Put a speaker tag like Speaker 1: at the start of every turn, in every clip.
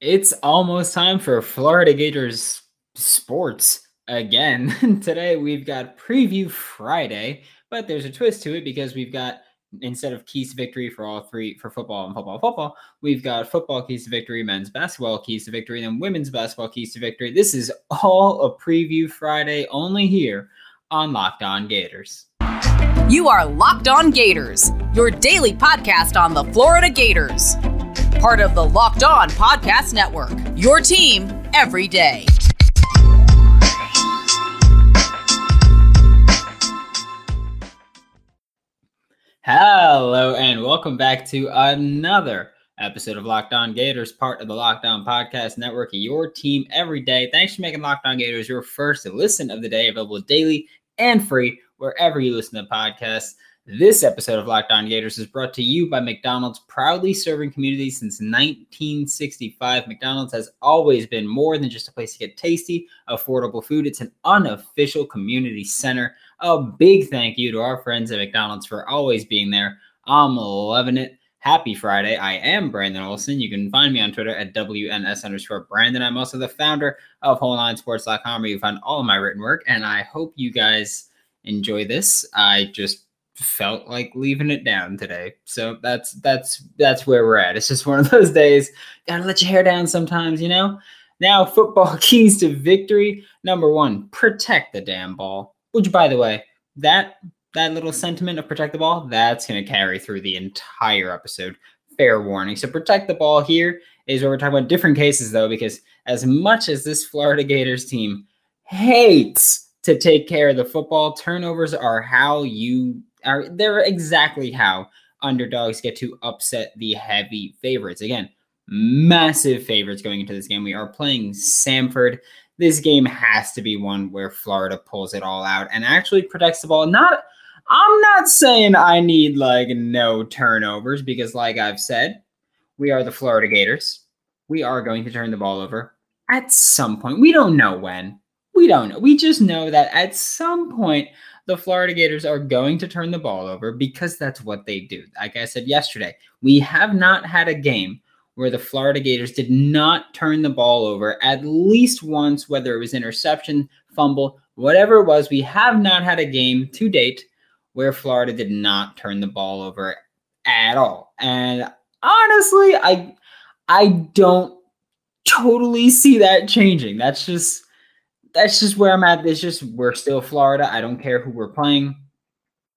Speaker 1: It's almost time for Florida Gators sports again. Today we've got Preview Friday, but there's a twist to it because we've got instead of keys to victory for all three for football and football football, we've got football keys to victory, men's basketball keys to victory, and women's basketball keys to victory. This is all a Preview Friday only here on Locked On Gators.
Speaker 2: You are Locked On Gators, your daily podcast on the Florida Gators part of the Locked On Podcast Network. Your team every day.
Speaker 1: Hello, and welcome back to another episode of Locked On Gators, part of the Locked On Podcast Network, your team every day. Thanks for making Locked On Gators your first listen of the day, available daily and free wherever you listen to podcasts. This episode of Locked On Gators is brought to you by McDonald's, proudly serving communities since 1965. McDonald's has always been more than just a place to get tasty, affordable food. It's an unofficial community center. A big thank you to our friends at McDonald's for always being there. I'm loving it. Happy Friday. I am Brandon Olson. You can find me on Twitter at WNS underscore Brandon. I'm also the founder of WholeNineSports.com where you find all of my written work. And I hope you guys enjoy this. I just felt like leaving it down today. So that's that's that's where we're at. It's just one of those days. Gotta let your hair down sometimes, you know. Now, football keys to victory. Number one, protect the damn ball. Which, by the way, that that little sentiment of protect the ball, that's gonna carry through the entire episode. Fair warning. So protect the ball here is where we're talking about different cases though, because as much as this Florida Gators team hates to take care of the football, turnovers are how you are they're exactly how underdogs get to upset the heavy favorites. Again, massive favorites going into this game. We are playing Samford. This game has to be one where Florida pulls it all out and actually protects the ball. Not I'm not saying I need like no turnovers because like I've said, we are the Florida Gators. We are going to turn the ball over at some point. We don't know when. We don't know. We just know that at some point the Florida Gators are going to turn the ball over because that's what they do. Like I said yesterday, we have not had a game where the Florida Gators did not turn the ball over at least once, whether it was interception, fumble, whatever it was. We have not had a game to date where Florida did not turn the ball over at all. And honestly, I I don't totally see that changing. That's just that's just where I'm at. It's just we're still Florida. I don't care who we're playing.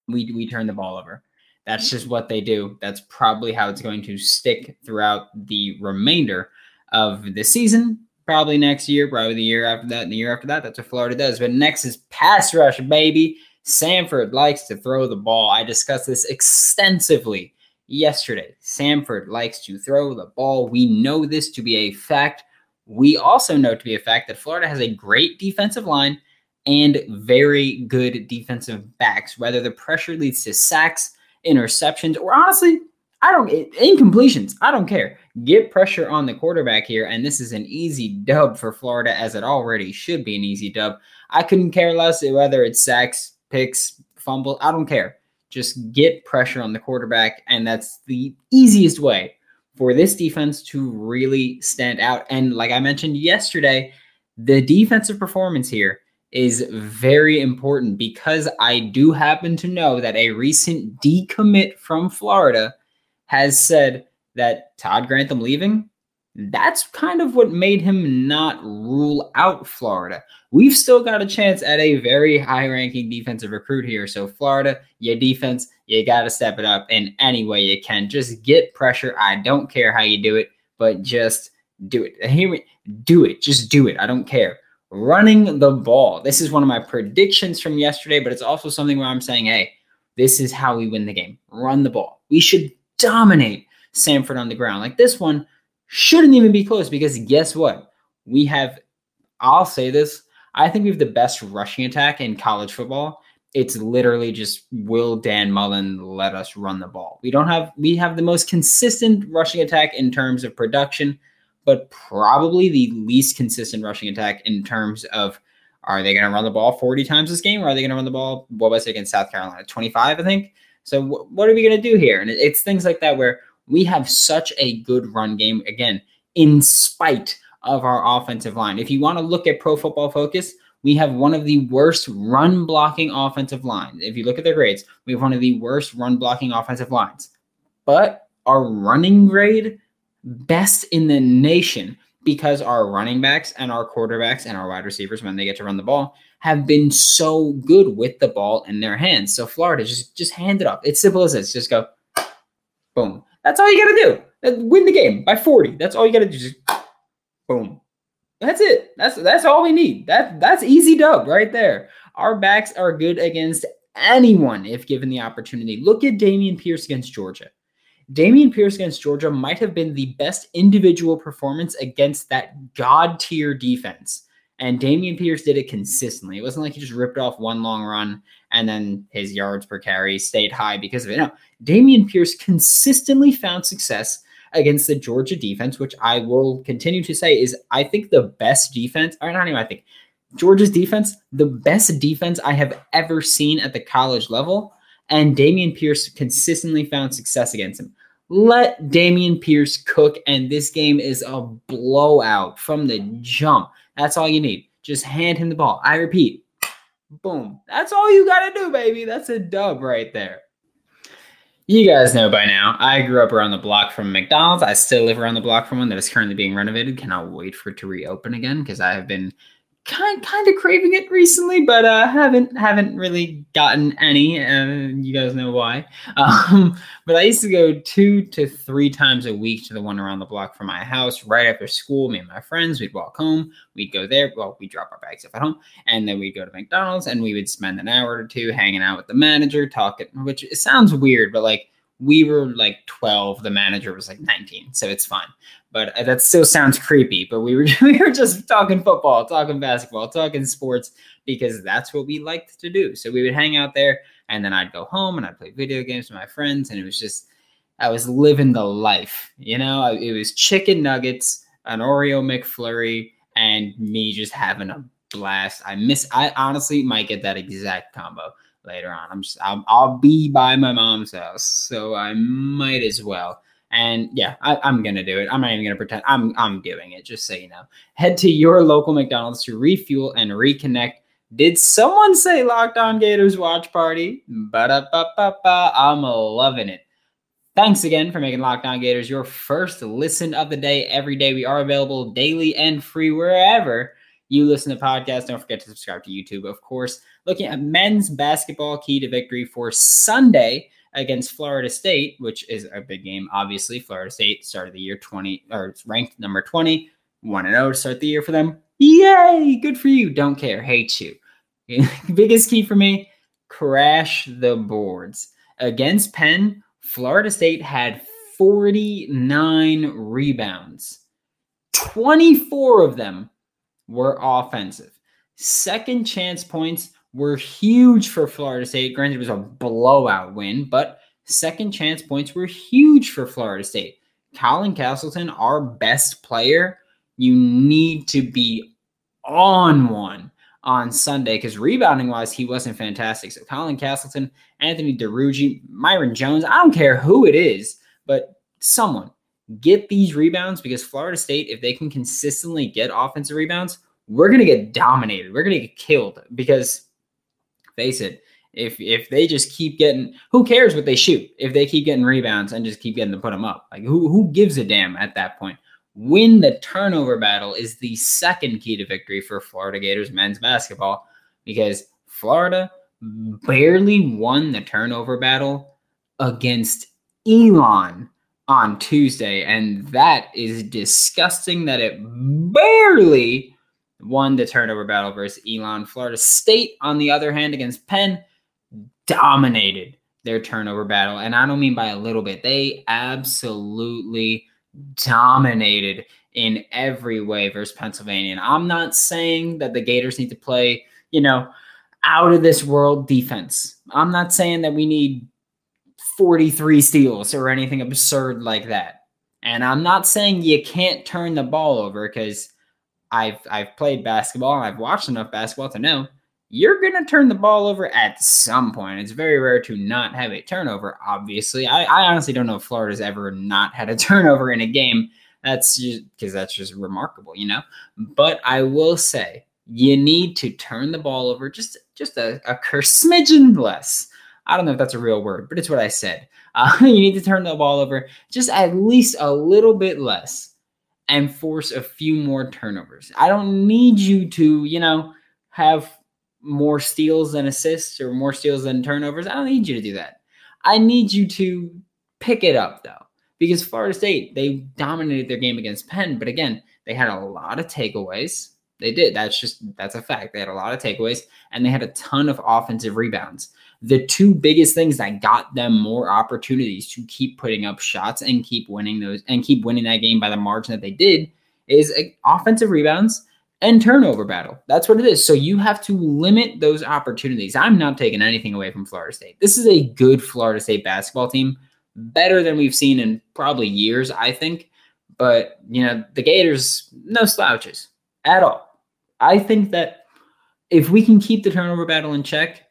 Speaker 1: We we turn the ball over. That's just what they do. That's probably how it's going to stick throughout the remainder of the season. Probably next year, probably the year after that, and the year after that. That's what Florida does. But next is pass rush, baby. Samford likes to throw the ball. I discussed this extensively yesterday. Samford likes to throw the ball. We know this to be a fact. We also know to be a fact that Florida has a great defensive line and very good defensive backs, whether the pressure leads to sacks, interceptions, or honestly, I don't incompletions. I don't care. Get pressure on the quarterback here, and this is an easy dub for Florida, as it already should be an easy dub. I couldn't care less whether it's sacks, picks, fumble. I don't care. Just get pressure on the quarterback, and that's the easiest way for this defense to really stand out. And like I mentioned yesterday, the defensive performance here is very important because I do happen to know that a recent decommit from Florida has said that Todd Grantham leaving that's kind of what made him not rule out Florida. We've still got a chance at a very high ranking defensive recruit here. So, Florida, your defense, you got to step it up in any way you can. Just get pressure. I don't care how you do it, but just do it. Hear me? Do it. Just do it. I don't care. Running the ball. This is one of my predictions from yesterday, but it's also something where I'm saying, hey, this is how we win the game. Run the ball. We should dominate Samford on the ground. Like this one shouldn't even be close because guess what? We have, I'll say this, I think we have the best rushing attack in college football. It's literally just will Dan Mullen let us run the ball. We don't have, we have the most consistent rushing attack in terms of production, but probably the least consistent rushing attack in terms of are they going to run the ball 40 times this game or are they going to run the ball, what was it against South Carolina? 25, I think. So w- what are we going to do here? And it's things like that where we have such a good run game. Again, in spite of our offensive line. If you want to look at Pro Football Focus, we have one of the worst run blocking offensive lines. If you look at their grades, we have one of the worst run blocking offensive lines. But our running grade, best in the nation because our running backs and our quarterbacks and our wide receivers, when they get to run the ball, have been so good with the ball in their hands. So Florida just just hand it up. It's simple as this. Just go, boom. That's all you got to do. Win the game by 40. That's all you got to do. Just boom. That's it. That's that's all we need. That that's easy dub right there. Our backs are good against anyone if given the opportunity. Look at Dameon Pierce against Georgia. Dameon Pierce against Georgia might have been the best individual performance against that god tier defense. And Dameon Pierce did it consistently. It wasn't like he just ripped off one long run and then his yards per carry stayed high because of it. No, Dameon Pierce consistently found success against the Georgia defense, which I will continue to say is, I think, the best defense. Or not even I think Georgia's defense, the best defense I have ever seen at the college level. And Dameon Pierce consistently found success against him. Let Dameon Pierce cook, and this game is a blowout from the jump. That's all you need. Just hand him the ball. I repeat, boom. That's all you got to do, baby. That's a dub right there. You guys know by now, I grew up around the block from McDonald's. I still live around the block from one that is currently being renovated. Cannot wait for it to reopen again because I have been kind kind of craving it recently, but uh, haven't haven't really gotten any. Uh, you guys know why. Um, but I used to go two to three times a week to the one around the block from my house right after school. Me and my friends, we'd walk home. We'd go there. Well, we drop our bags off at home, and then we'd go to McDonald's, and we would spend an hour or two hanging out with the manager, talking. Which it sounds weird, but like we were like 12 the manager was like 19 so it's fine. But uh, that still sounds creepy but we were we were just talking football talking basketball talking sports because that's what we liked to do. So we would hang out there and then i'd go home and i'd play video games with my friends and it was just i was living the life you know? It was chicken nuggets an oreo mcflurry and me just having a blast. I miss i honestly might get that exact combo later on. I'm just I'll, I'll be by my mom's house, so I might as well. And yeah, I, am gonna do it. I'm not even gonna pretend. I'm I'm doing it. Just so you know. Head to your local McDonald's to refuel and reconnect. Did someone say Locked On Gators watch party? Ba-da-ba-ba-ba. I'm loving it. Thanks again for making Locked On Gators your first listen of the day. Every day we are available daily and free wherever you listen to podcasts. Don't forget to subscribe to YouTube, of course. Looking at men's basketball key to victory for Sunday against Florida State, which is a big game. Obviously, Florida State started the year 20 or ranked number 20, 1 0 to start the year for them. Yay! Good for you. Don't care. Hate you. Biggest key for me crash the boards. Against Penn, Florida State had 49 rebounds. 24 of them were offensive. Second chance points were huge for Florida State. Granted, it was a blowout win, but second chance points were huge for Florida State. Colin Castleton, our best player, you need to be on one on Sunday because rebounding wise, he wasn't fantastic. So Colin Castleton, Anthony Duruji, Myreon Jones, I don't care who it is, but someone get these rebounds because Florida State, if they can consistently get offensive rebounds, we're going to get dominated. We're going to get killed because face it, if if they just keep getting who cares what they shoot? If they keep getting rebounds and just keep getting to put them up like who who gives a damn at that point? Win the turnover battle is the second key to victory for Florida Gators men's basketball because Florida barely won the turnover battle against Elon on Tuesday and that is disgusting that it barely won the turnover battle versus Elon. Florida State, on the other hand, against Penn, dominated their turnover battle. And I don't mean by a little bit, they absolutely dominated in every way versus Pennsylvania. And I'm not saying that the Gators need to play, you know, out of this world defense. I'm not saying that we need 43 steals or anything absurd like that. And I'm not saying you can't turn the ball over because I've I've played basketball and I've watched enough basketball to know you're gonna turn the ball over at some point. It's very rare to not have a turnover. Obviously, I, I honestly don't know if Florida's ever not had a turnover in a game. That's because that's just remarkable, you know. But I will say you need to turn the ball over just just a, a smidgen less. I don't know if that's a real word, but it's what I said. Uh, you need to turn the ball over just at least a little bit less and force a few more turnovers. I don't need you to, you know, have more steals than assists or more steals than turnovers. I don't need you to do that. I need you to pick it up though, because Florida State, they dominated their game against Penn, but again, they had a lot of takeaways. They did. That's just that's a fact. They had a lot of takeaways and they had a ton of offensive rebounds. The two biggest things that got them more opportunities to keep putting up shots and keep winning those and keep winning that game by the margin that they did is offensive rebounds and turnover battle. That's what it is. So you have to limit those opportunities. I'm not taking anything away from Florida State. This is a good Florida State basketball team, better than we've seen in probably years, I think. But, you know, the Gators, no slouches at all. I think that if we can keep the turnover battle in check,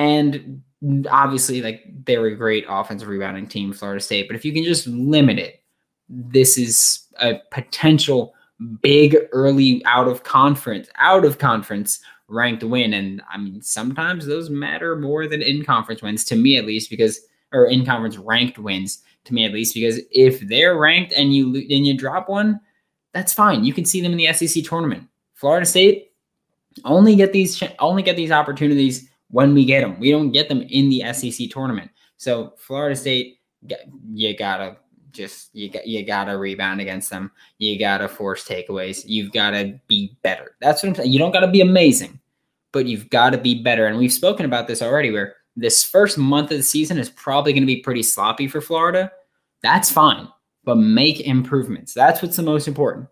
Speaker 1: and obviously, like they're a great offensive rebounding team, Florida State, but if you can just limit it, this is a potential big early out of conference, out of conference ranked win. And I mean, sometimes those matter more than in conference wins to me, at least, because or in conference ranked wins to me, at least, because if they're ranked and you and you drop one, that's fine. You can see them in the SEC tournament. Florida State only get these only get these opportunities when we get them. We don't get them in the SEC tournament. So Florida State, you gotta just you got you gotta rebound against them. You gotta force takeaways. You've gotta be better. That's what I'm saying. You don't gotta be amazing, but you've got to be better. And we've spoken about this already. Where this first month of the season is probably going to be pretty sloppy for Florida. That's fine, but make improvements. That's what's the most important.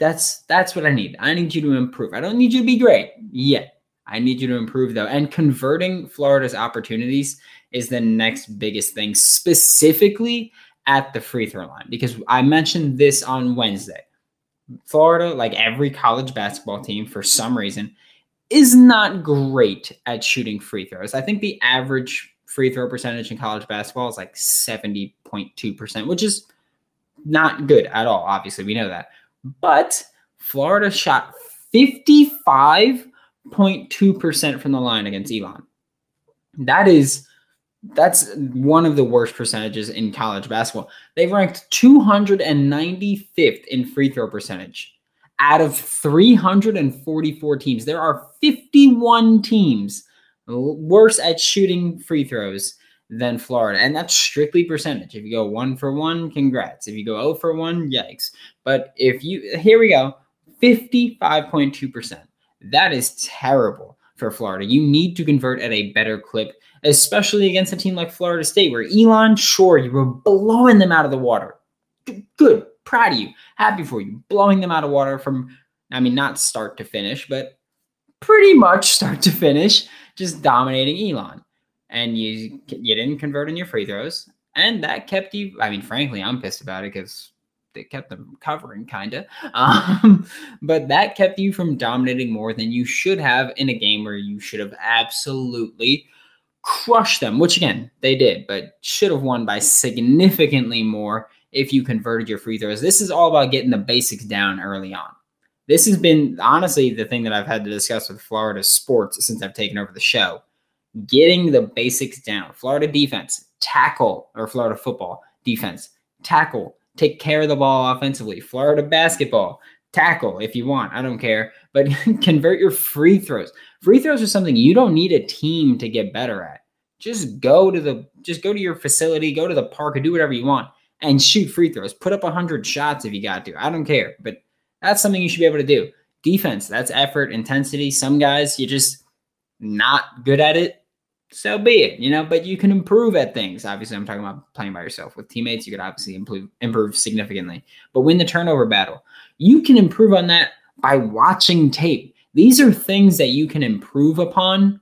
Speaker 1: That's that's what I need. I need you to improve. I don't need you to be great yet. I need you to improve though. And converting Florida's opportunities is the next biggest thing, specifically at the free throw line, because I mentioned this on Wednesday. Florida, like every college basketball team, for some reason, is not great at shooting free throws. I think the average free throw percentage in college basketball is like 70.2%, which is not good at all. Obviously, we know that. But Florida shot 55.2% from the line against Elon. That is that's one of the worst percentages in college basketball. They've ranked 295th in free throw percentage out of 344 teams. There are 51 teams worse at shooting free throws than Florida. And that's strictly percentage. If you go one for one, congrats. If you go 0 for one, yikes. But if you, here we go 55.2%. That is terrible for Florida. You need to convert at a better clip, especially against a team like Florida State, where Elon, sure, you were blowing them out of the water. Good. Proud of you. Happy for you. Blowing them out of water from, I mean, not start to finish, but pretty much start to finish, just dominating Elon and you you didn't convert in your free throws, and that kept you. I mean, frankly, I'm pissed about it because they kept them covering, kind of. Um, but that kept you from dominating more than you should have in a game where you should have absolutely crushed them, which again, they did, but should have won by significantly more if you converted your free throws. This is all about getting the basics down early on. This has been honestly the thing that I've had to discuss with Florida sports since I've taken over the show getting the basics down. Florida defense, tackle, or Florida football defense, tackle, take care of the ball offensively. Florida basketball, tackle if you want. I don't care. But convert your free throws. Free throws are something you don't need a team to get better at. Just go to the just go to your facility, go to the park, or do whatever you want and shoot free throws. Put up 100 shots if you got to. I don't care. But that's something you should be able to do. Defense, that's effort, intensity. Some guys, you're just not good at it so be it, you know, but you can improve at things. Obviously, I'm talking about playing by yourself. With teammates, you could obviously improve improve significantly. But win the turnover battle. You can improve on that by watching tape. These are things that you can improve upon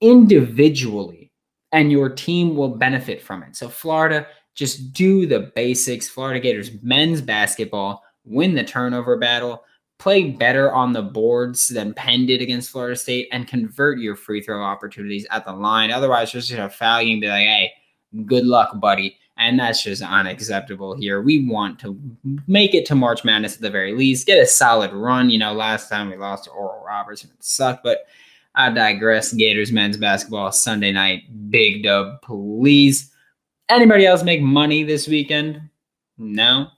Speaker 1: individually, and your team will benefit from it. So, Florida, just do the basics. Florida Gators men's basketball, win the turnover battle play better on the boards than Penn did against Florida State and convert your free throw opportunities at the line. Otherwise, you're just gonna foul you and be like, hey, good luck, buddy. And that's just unacceptable here. We want to make it to March Madness at the very least, get a solid run. You know, last time we lost to Oral Roberts and it sucked, but I digress. Gators men's basketball Sunday night, big dub, please. Anybody else make money this weekend? No,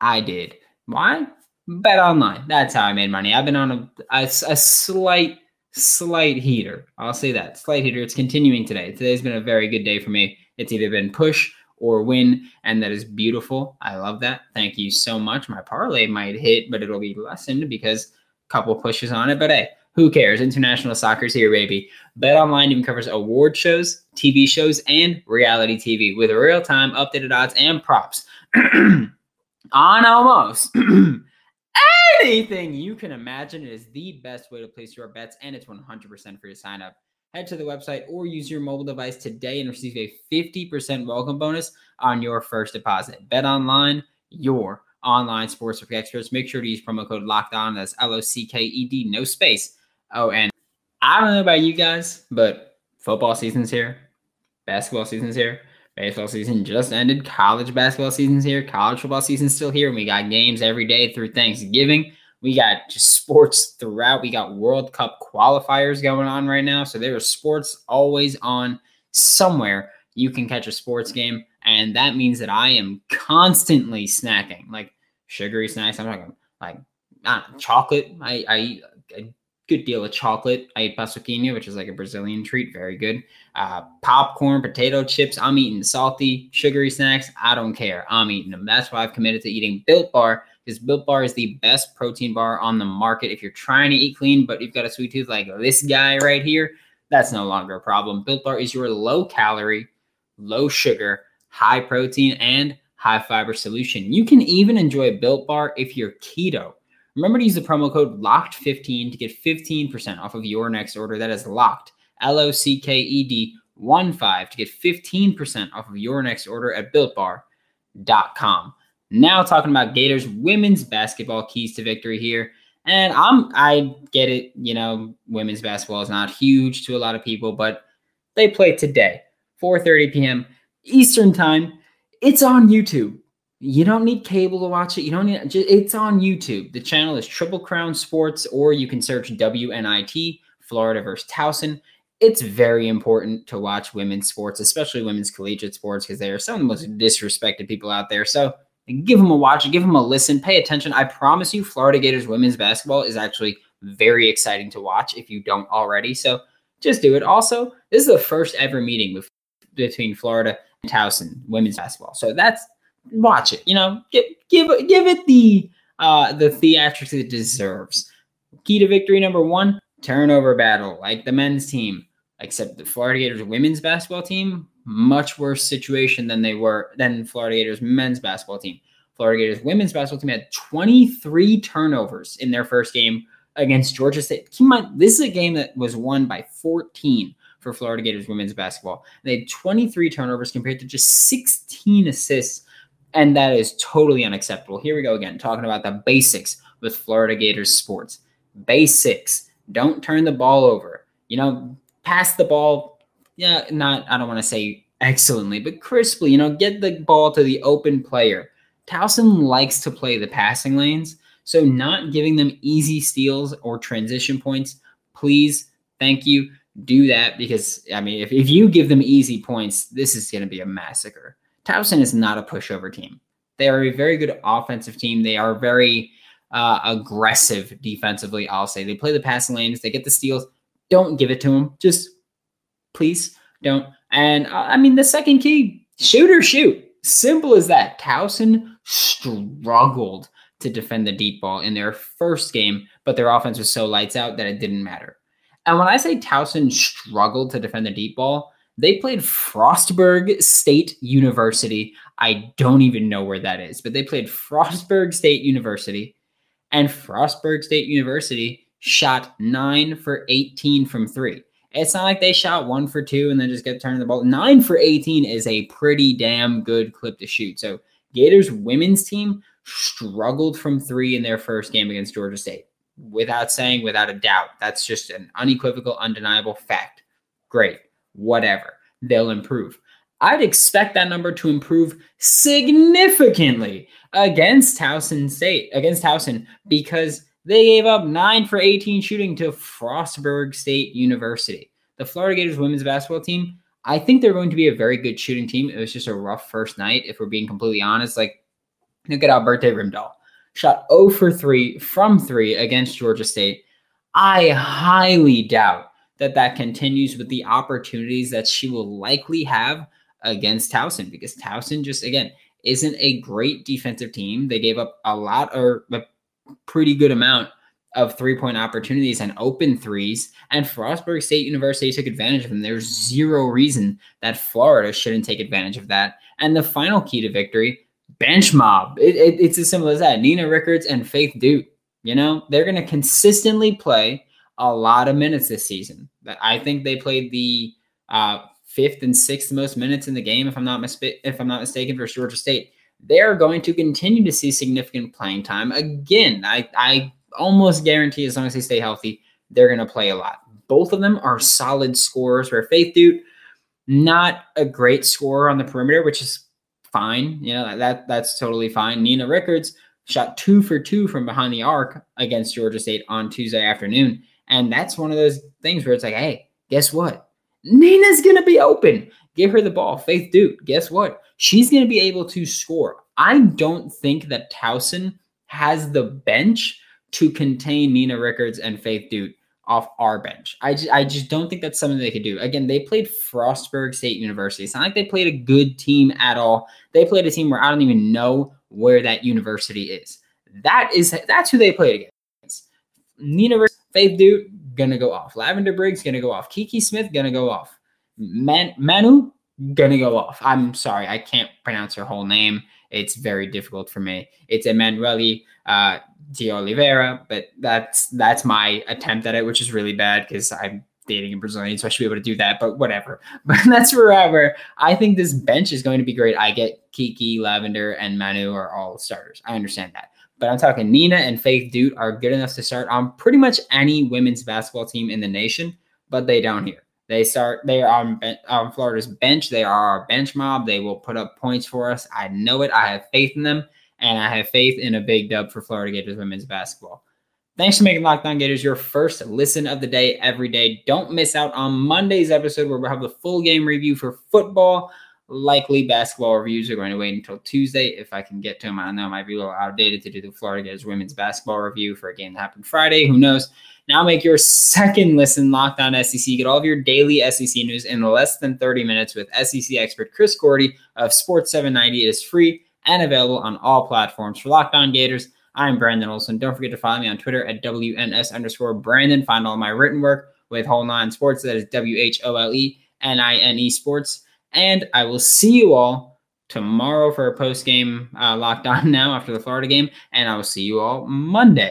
Speaker 1: I did. Why? Bet online. That's how I made money. I've been on a, a, a slight, slight heater. I'll say that slight heater. It's continuing today. Today's been a very good day for me. It's either been push or win, and that is beautiful. I love that. Thank you so much. My parlay might hit, but it'll be lessened because a couple pushes on it. But hey, who cares? International soccer's here, baby. Bet Online even covers award shows, TV shows, and reality TV with real time updated odds and props on almost anything you can imagine. It is the best way to place your bets, and it's 100% free to sign up. Head to the website or use your mobile device today and receive a 50% welcome bonus on your first deposit. Bet Online, your online sportsbook experts. Make sure to use promo code Locked On. That's L O C K E D, no space Oh, and I don't know about you guys, but football season's here, basketball season's here, baseball season just ended, college basketball season's here, college football season's still here. And we got games every day through Thanksgiving. We got just sports throughout. We got World Cup qualifiers going on right now. So there are sports always on somewhere. You can catch a sports game. And that means that I am constantly snacking, like sugary snacks. I'm talking like uh, chocolate. I, I eat good deal of chocolate. I eat paçoquinha, which is like a Brazilian treat, very good. Uh, popcorn, potato chips. I'm eating salty, sugary snacks. I don't care. I'm eating them. That's why I've committed to eating Built Bar because Built Bar is the best protein bar on the market. If you're trying to eat clean, but you've got a sweet tooth like this guy right here, that's no longer a problem. Built Bar is your low calorie, low sugar, high protein, and high fiber solution. You can even enjoy Built Bar if you're keto. Remember to use the promo code LOCKED15 to get 15% off of your next order. That is locked, L O C K E D 1 5 to get 15% off of your next order at builtbar.com. Now talking about Gators women's basketball keys to victory here. And I'm I get it, you know, women's basketball is not huge to a lot of people, but they play today, 4:30 p.m. Eastern time. It's on YouTube. You don't need cable to watch it. You don't need it's on YouTube. The channel is Triple Crown Sports, or you can search WNIT Florida versus Towson. It's very important to watch women's sports, especially women's collegiate sports, because they are some of the most disrespected people out there. So give them a watch, give them a listen, pay attention. I promise you, Florida Gators women's basketball is actually very exciting to watch if you don't already. So just do it. Also, this is the first ever meeting with, between Florida and Towson women's basketball. So that's watch it. You know, give give give it the uh the theatrics it deserves. Key to victory number one: turnover battle, like the men's team. Except the Florida Gators women's basketball team, much worse situation than they were than Florida Gators men's basketball team. Florida Gators women's basketball team had 23 turnovers in their first game against Georgia State. Keep in mind, this is a game that was won by 14 for Florida Gators women's basketball. They had 23 turnovers compared to just 16 assists and that is totally unacceptable. Here we go again, talking about the basics with Florida Gators sports. Basics. Don't turn the ball over. You know, pass the ball. Yeah, not, I don't want to say excellently, but crisply. You know, get the ball to the open player. Towson likes to play the passing lanes. So, not giving them easy steals or transition points, please, thank you, do that because, I mean, if, if you give them easy points, this is going to be a massacre. Towson is not a pushover team. They are a very good offensive team. They are very uh, aggressive defensively, I'll say. They play the passing lanes, they get the steals. Don't give it to them. Just please don't. And uh, I mean, the second key shoot or shoot. Simple as that. Towson struggled to defend the deep ball in their first game, but their offense was so lights out that it didn't matter. And when I say Towson struggled to defend the deep ball, they played Frostburg State University. I don't even know where that is, but they played Frostburg State University, and Frostburg State University shot nine for 18 from three. It's not like they shot one for two and then just kept turning the ball. Nine for 18 is a pretty damn good clip to shoot. So Gators women's team struggled from three in their first game against Georgia State. Without saying, without a doubt. That's just an unequivocal, undeniable fact. Great whatever. They'll improve. I'd expect that number to improve significantly against Towson State, against Towson, because they gave up nine for 18 shooting to Frostburg State University. The Florida Gators women's basketball team, I think they're going to be a very good shooting team. It was just a rough first night, if we're being completely honest. Like, look at Alberte Rimdal. Shot 0 for 3 from 3 against Georgia State. I highly doubt that that continues with the opportunities that she will likely have against Towson because Towson just, again, isn't a great defensive team. They gave up a lot or a pretty good amount of three point opportunities and open threes. And Frostburg State University took advantage of them. There's zero reason that Florida shouldn't take advantage of that. And the final key to victory bench mob. It, it, it's as simple as that. Nina Rickards and Faith Dut, you know, they're going to consistently play a lot of minutes this season. I think they played the uh, fifth and sixth most minutes in the game, if I'm not mispa- if I'm not mistaken, for Georgia State. They're going to continue to see significant playing time. Again, I, I almost guarantee as long as they stay healthy, they're going to play a lot. Both of them are solid scorers. Where Faith Dut, not a great scorer on the perimeter, which is fine. You know that that's totally fine. Nina Rickards shot two for two from behind the arc against Georgia State on Tuesday afternoon, and that's one of those things where it's like, hey, guess what? Nina's going to be open. Give her the ball. Faith Dut, guess what? She's going to be able to score. I don't think that Towson has the bench to contain Nina Rickards and Faith Dut off our bench. I just, I just don't think that's something they could do. Again, they played Frostburg State University. It's not like they played a good team at all. They played a team where I don't even know where that university is. That is that's who they played against. Nina Faith Dut, gonna go off. Lavender Briggs gonna go off. Kiki Smith gonna go off. Man, Manu gonna go off. I'm sorry, I can't pronounce her whole name. It's very difficult for me. It's Emanuele uh, de Oliveira, but that's that's my attempt at it, which is really bad because I'm dating a Brazilian, so I should be able to do that. But whatever. But that's wherever. I think this bench is going to be great. I get Kiki, Lavender, and Manu are all starters. I understand that but I'm talking Nina and Faith Dut are good enough to start on pretty much any women's basketball team in the nation, but they don't here. They start. They are on, on Florida's bench. They are our bench mob. They will put up points for us. I know it. I have faith in them, and I have faith in a big dub for Florida Gators women's basketball. Thanks for making Locked On Gators your first listen of the day every day. Don't miss out on Monday's episode where we'll have the full game review for football likely basketball reviews are going to wait until Tuesday if I can get to them. I know it might be a little outdated to do the Florida Gators women's basketball review for a game that happened Friday. Who knows? Now make your second listen Locked On SEC. Get all of your daily SEC news in less than 30 minutes with SEC expert Chris Gordy of Sports 790. It is free and available on all platforms. For Locked On Gators, I'm Brandon Olson. Don't forget to follow me on Twitter at WNS underscore Brandon. Find all my written work with Whole Nine Sports. That is W H O L E N I N E Sports. And I will see you all tomorrow for a post game uh, locked on now after the Florida game. And I will see you all Monday.